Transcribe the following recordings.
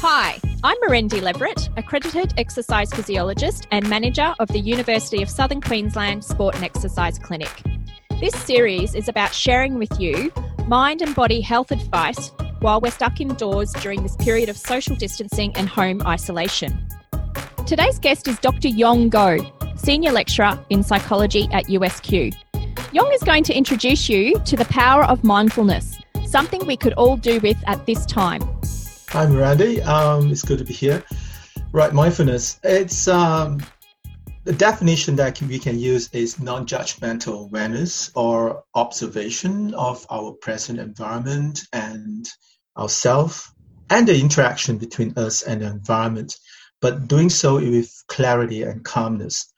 Hi, I'm Miranda Leverett, accredited exercise physiologist and manager of the University of Southern Queensland Sport and Exercise Clinic. This series is about sharing with you mind and body health advice while we're stuck indoors during this period of social distancing and home isolation. Today's guest is Dr. Yong Goh, Senior Lecturer in Psychology at USQ. Yong is going to introduce you to the power of mindfulness, something we could all do with at this time. Hi, Miranda. Um, it's good to be here. Right, mindfulness. It's um, the definition that we can use is non-judgmental awareness or observation of our present environment and ourself and the interaction between us and the environment, but doing so with clarity and calmness.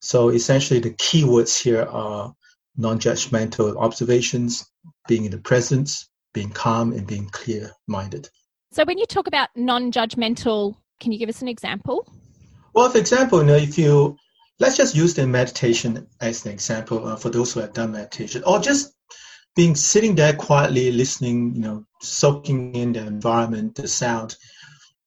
So essentially, the key words here are non-judgmental observations, being in the presence, being calm, and being clear-minded. So, when you talk about non-judgmental, can you give us an example? Well, for example, you know, if you let's just use the meditation as an example uh, for those who have done meditation, or just being sitting there quietly listening, you know, soaking in the environment, the sound.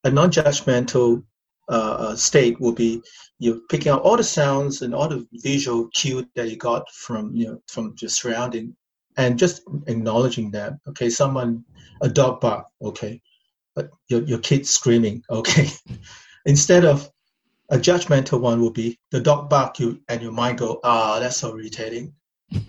A non-judgmental uh, uh state will be you're picking up all the sounds and all the visual cue that you got from you know from your surrounding and just acknowledging that okay someone a dog bark okay but your, your kid screaming okay instead of a judgmental one will be the dog bark you and your mind go ah that's so irritating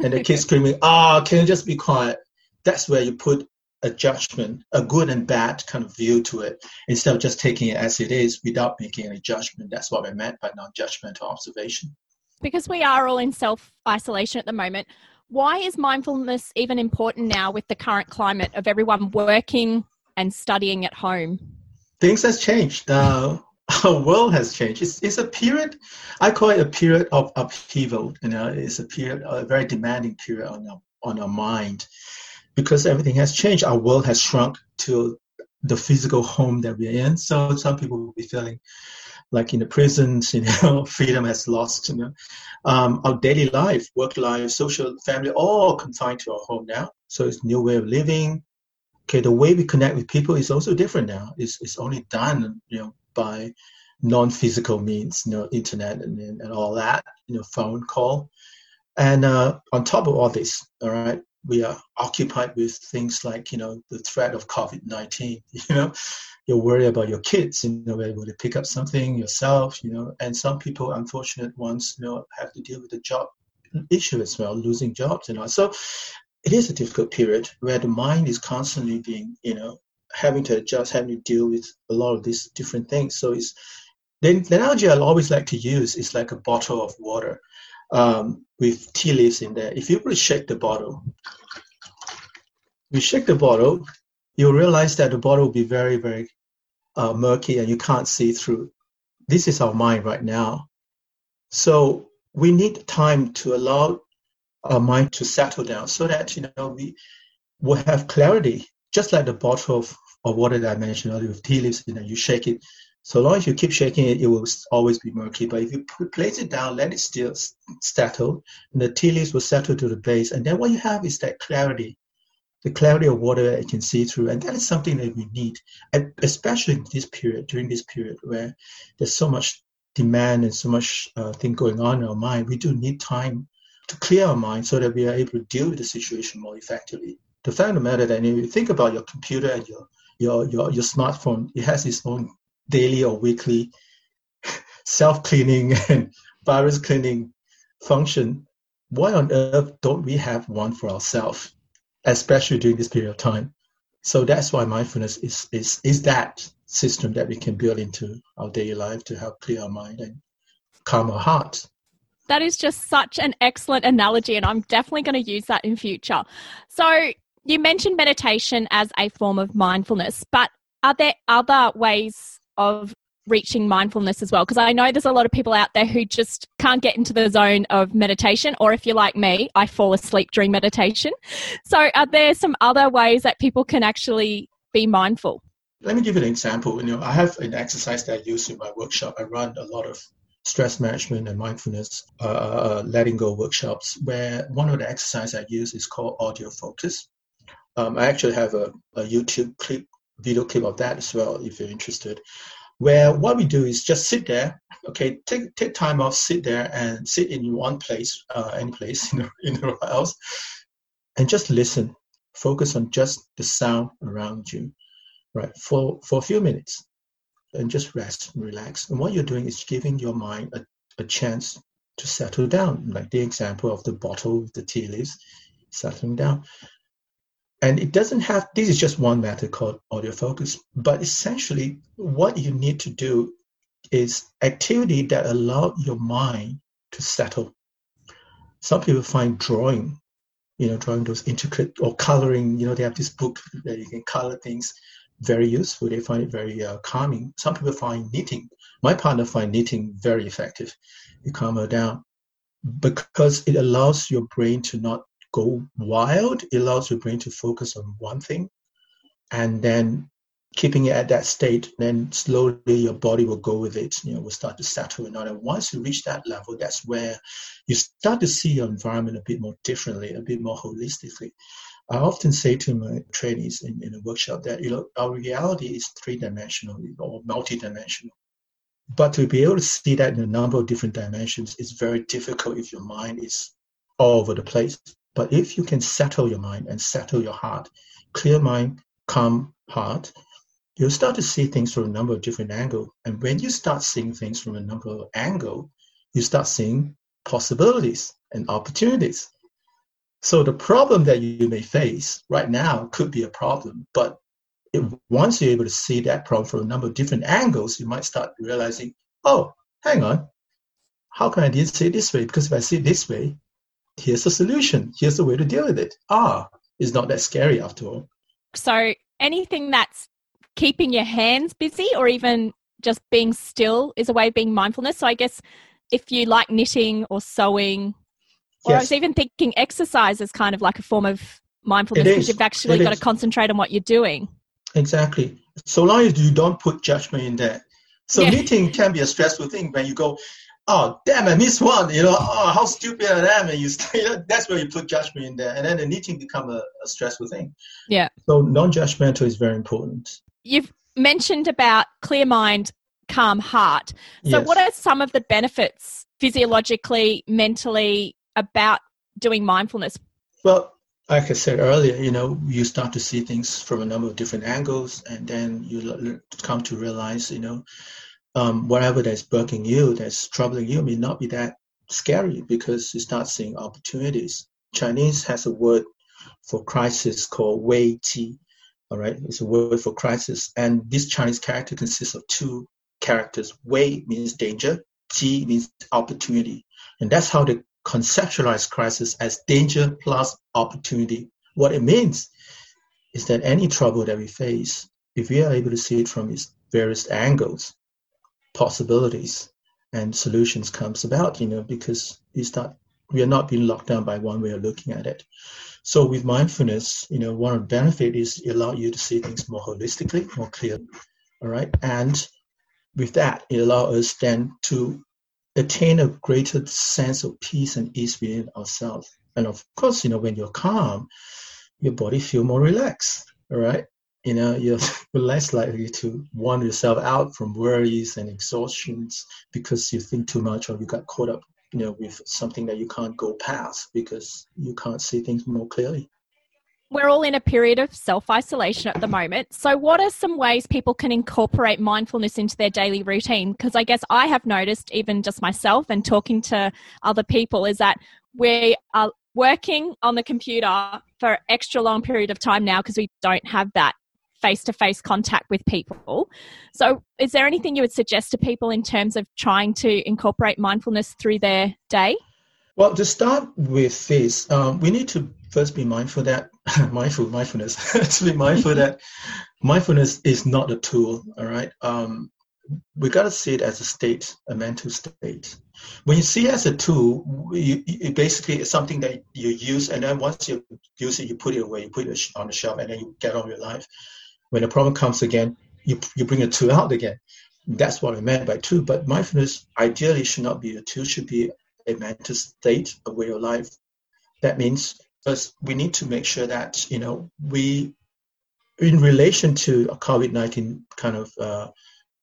and the kid screaming ah can you just be quiet that's where you put a judgment, a good and bad kind of view to it, instead of just taking it as it is without making any judgment. That's what I meant by non-judgmental observation. Because we are all in self-isolation at the moment, why is mindfulness even important now with the current climate of everyone working and studying at home? Things has changed. Uh, our world has changed. It's, it's a period, I call it a period of upheaval. You know, it's a period, a very demanding period on our, on our mind because everything has changed. Our world has shrunk to the physical home that we're in. So some people will be feeling like in the prisons, you know, freedom has lost, you know. Um, our daily life, work life, social, family, all confined to our home now. So it's new way of living. Okay, the way we connect with people is also different now. It's, it's only done, you know, by non-physical means, you know, internet and, and all that, you know, phone call. And uh, on top of all this, all right, we are occupied with things like you know the threat of covid-19 you know you're worried about your kids you know able to pick up something yourself you know and some people unfortunate ones you know have to deal with the job issue as well losing jobs and all so it is a difficult period where the mind is constantly being you know having to adjust having to deal with a lot of these different things so it's the, the analogy i always like to use is like a bottle of water um, with tea leaves in there. If you really shake the bottle, you shake the bottle, you'll realize that the bottle will be very, very uh, murky and you can't see through. This is our mind right now. So we need time to allow our mind to settle down so that you know we will have clarity, just like the bottle of, of water that I mentioned earlier with tea leaves. You know, you shake it, so long as you keep shaking it, it will always be murky. But if you place it down, let it still settle, and the tea leaves will settle to the base. And then what you have is that clarity, the clarity of water that you can see through. And that is something that we need, and especially in this period, during this period where there's so much demand and so much uh, thing going on in our mind. We do need time to clear our mind so that we are able to deal with the situation more effectively. The fact of the matter that if you think about your computer and your your your, your smartphone, it has its own daily or weekly self-cleaning and virus cleaning function, why on earth don't we have one for ourselves, especially during this period of time? So that's why mindfulness is, is, is that system that we can build into our daily life to help clear our mind and calm our heart. That is just such an excellent analogy, and I'm definitely going to use that in future. So, you mentioned meditation as a form of mindfulness, but are there other ways of reaching mindfulness as well? Because i know there's a lot of people out there who just can't get into the zone of meditation or if you're like me i fall asleep during meditation. So are there some other ways that people can actually be mindful? Let me give you an example. You know i have an exercise that i use in my workshop. I run a lot of stress management and mindfulness uh, uh, uh letting go workshops where one of the exercises i use is called audio focus um, i actually have a, a youtube clip video clip of that as well if you're interested. Where what we do is just sit there, okay, take take time off, sit there and sit in one place, uh, any place in the, in the house, and just listen. Focus on just the sound around you, right? For for a few minutes, and just rest and relax. And what you're doing is giving your mind a, a chance to settle down, like the example of the bottle, with the tea leaves, settling down. And it doesn't have, this is just one method called audio focus, but essentially what you need to do is activity that allow your mind to settle. Some people find drawing, you know, drawing those intricate or coloring, you know, they have this book that you can color things very useful. They find it very uh, calming. Some people find knitting. My partner find knitting very effective. It calms her down because it allows your brain to not go wild. It allows your brain to focus on one thing, and then keeping it at that state. Then slowly your body will go with it. You know, will start to settle. And then once you reach that level, that's where you start to see your environment a bit more differently, a bit more holistically. I often say to my trainees in, in a workshop that you know our reality is three dimensional or multi-dimensional. But to be able to see that in a number of different dimensions is very difficult if your mind is all over the place. But if you can settle your mind and settle your heart, clear mind, calm heart, you'll start to see things from a number of different angles. And when you start seeing things from a number of angles, you start seeing possibilities and opportunities. So the problem that you may face right now could be a problem, but once you're able to see that problem from a number of different angles, you might start realizing, oh, hang on, how can I see it this way? Because if I see it this way, here's a solution. Here's a way to deal with it. Ah, it's not that scary after all. So anything that's keeping your hands busy or even just being still is a way of being mindfulness. So I guess if you like knitting or sewing or yes. I was even thinking exercise is kind of like a form of mindfulness because you've actually it got is. to concentrate on what you're doing. Exactly. So long as you don't put judgment in there. So yeah. meeting can be a stressful thing when you go, oh damn, I missed one. You know, oh how stupid I am, and you, you know, that's where you put judgment in there, and then the meeting become a, a stressful thing. Yeah. So non-judgmental is very important. You've mentioned about clear mind, calm heart. So, yes. what are some of the benefits physiologically, mentally, about doing mindfulness? Well, like I said earlier, you know, you start to see things from a number of different angles, and then you come to realize, you know, um, whatever that's bugging you, that's troubling you, may not be that scary because you start seeing opportunities. Chinese has a word for crisis called Wei ji. All right, it's a word for crisis, and this Chinese character consists of two characters. Wei means danger, Ji means opportunity, and that's how the conceptualize crisis as danger plus opportunity. What it means is that any trouble that we face, if we are able to see it from its various angles, possibilities and solutions comes about, you know, because we start we are not being locked down by one way of looking at it. So with mindfulness, you know, one benefit is it allows you to see things more holistically, more clearly. All right. And with that, it allows us then to attain a greater sense of peace and ease within ourselves. And of course, you know, when you're calm, your body feel more relaxed, right? You know, you're less likely to wander yourself out from worries and exhaustions because you think too much or you got caught up, you know, with something that you can't go past because you can't see things more clearly we're all in a period of self isolation at the moment. So, what are some ways people can incorporate mindfulness into their daily routine? Because I guess I have noticed, even just myself and talking to other people, is that we are working on the computer for extra long period of time now because we don't have that face to face contact with people. So, is there anything you would suggest to people in terms of trying to incorporate mindfulness through their day? Well, to start with this, um, we need to first be mindful that mindful mindfulness to be mindful that mindfulness is not a tool. All right, um, we got to see it as a state, a mental state. When you see it as a tool, you, it basically is something that you use, and then once you use it, you put it away, you put it on the shelf, and then you get on with your life. When the problem comes again, you you bring a tool out again. That's what I meant by tool. But mindfulness ideally should not be a tool; should be mental state, a way of life. That means first we need to make sure that you know we in relation to COVID nineteen kind of uh,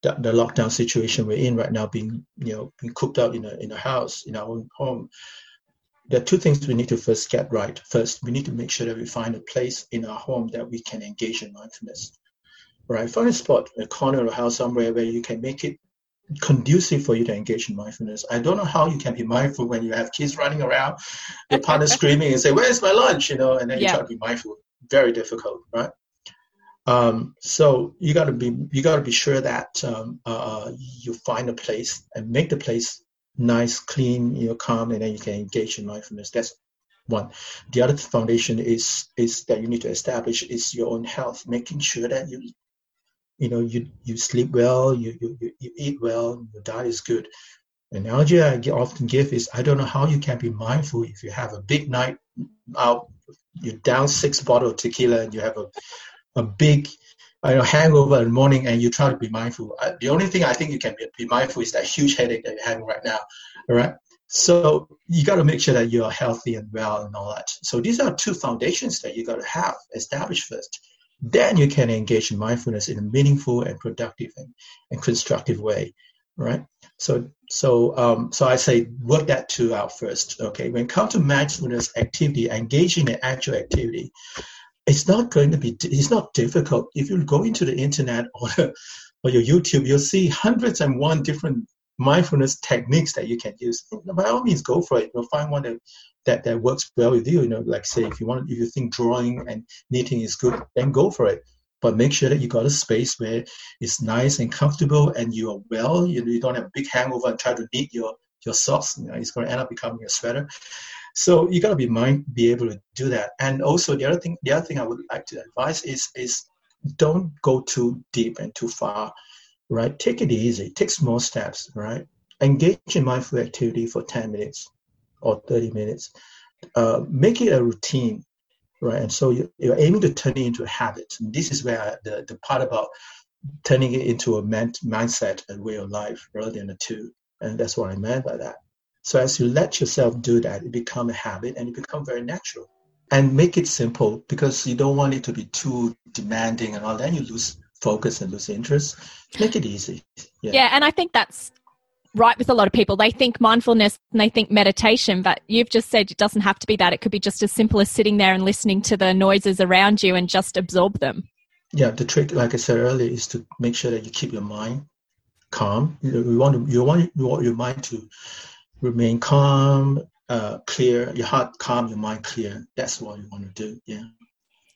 the, the, lockdown situation we're in right now, being you know being cooped up in a in a house in our own home, there are two things we need to first get right. First, we need to make sure that we find a place in our home that we can engage in mindfulness. Right, find a spot, a corner of the house somewhere where you can make it conducive for you to engage in mindfulness. I don't know how you can be mindful when you have kids running around, your partner screaming and say, "Where's my lunch?" You know, and then you try to be mindful. Very difficult, right? Um, so you got to be you got to be sure that um, uh, you find a place and make the place nice, clean, you know, calm, and then you can engage in mindfulness. That's one. The other foundation is is that you need to establish is your own health, making sure that you you know you you sleep well, you you, you eat well, your diet is good. An analogy I often give is I don't know how you can be mindful if you have a big night out, you down six bottles of tequila and you have a a big know, hangover in the morning and you try to be mindful. the only thing I think you can be, be mindful is that huge headache that you're having right now. All right. So you got to make sure that you're healthy and well and all that. So these are two foundations that you got to have established first. Then you can engage in mindfulness in a meaningful and productive and, and constructive way, right? So so um, so I say work that two out first. Okay, when it comes to mindfulness activity, engaging in actual activity, it's not going to be it's not difficult if you go into the internet or, or your youtube you'll see hundreds and one different mindfulness techniques that you can use. By all means go for it. You'll find one that that, that works well with you. You know like say if you want if you think drawing and knitting is good then go for it. But make sure that you got a space where it's nice and comfortable and you are well. You, you don't have a big hangover and try to knit your your socks. You know, it's going to end up becoming a sweater. So you got to be mind be able to do that. And also the other thing, the other thing I would like to advise is is don't go too deep and too far, right? Take it easy. Take small steps, right? Engage in mindful activity for 10 minutes or 30 minutes. Uh, make it a routine, right? And so you, you're aiming to turn it into a habit. And this is where the, the part about turning it into a ment- mindset and way of life rather than a two. And that's what I meant by that. So as you let yourself do that, it become a habit and it become very natural. And make it simple because you don't want it to be too demanding and all. Then you lose focus and lose interest. Make it easy. Yeah, yeah and I think that's right with a lot of people. They think mindfulness and they think meditation, but you've just said it doesn't have to be that. It could be just as simple as sitting there and listening to the noises around you and just absorb them. Yeah, the trick, like I said earlier, is to make sure that you keep your mind calm. You want to, you want, you want your mind to remain calm, uh, clear, your heart calm, your mind clear. That's what you want to do. Yeah.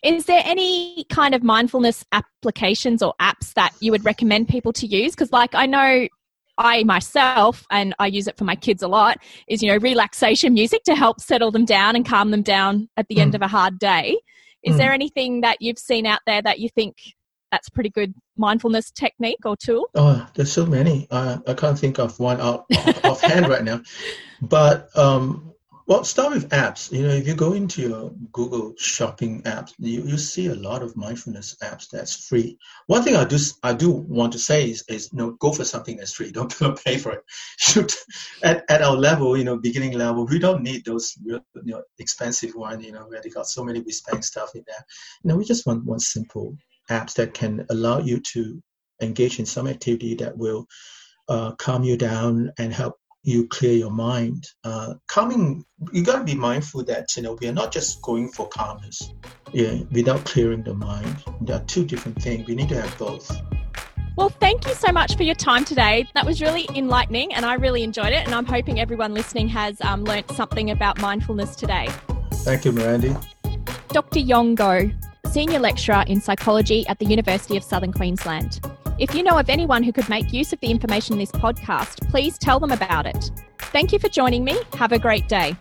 Is there any kind of mindfulness applications or apps that you would recommend people to use? Because, like, I know I myself, and I use it for my kids a lot, is, you know, relaxation music to help settle them down and calm them down at the mm. end of a hard day. Is mm. there anything that you've seen out there that you think that's pretty good mindfulness technique or tool? Oh, there's so many. Uh, I can't think of one off, offhand right now. But um, well, start with apps. You know, if you go into your Google Shopping apps, you, you see a lot of mindfulness apps that's free. One thing I do I do want to say is, is you know, go for something that's free. Don't pay for it. At, at our level, you know, beginning level, we don't need those real, you know, expensive one. You know, where they got so many whiz stuff in there. You know, we just want one simple apps that can allow you to engage in some activity that will uh, calm you down and help you clear your mind. Uh, calming, you got to be mindful that you know we are not just going for calmness, yeah, without clearing the mind. There are two different things. We need to have both. Well, thank you so much for your time today. That was really enlightening, and I really enjoyed it. And I'm hoping everyone listening has um, learnt something about mindfulness today. Thank you, Mirandy. Dr. Yong Goh, Senior Lecturer in Psychology at the University of Southern Queensland. If you know of anyone who could make use of the information in this podcast, please tell them about it. Thank you for joining me. Have a great day.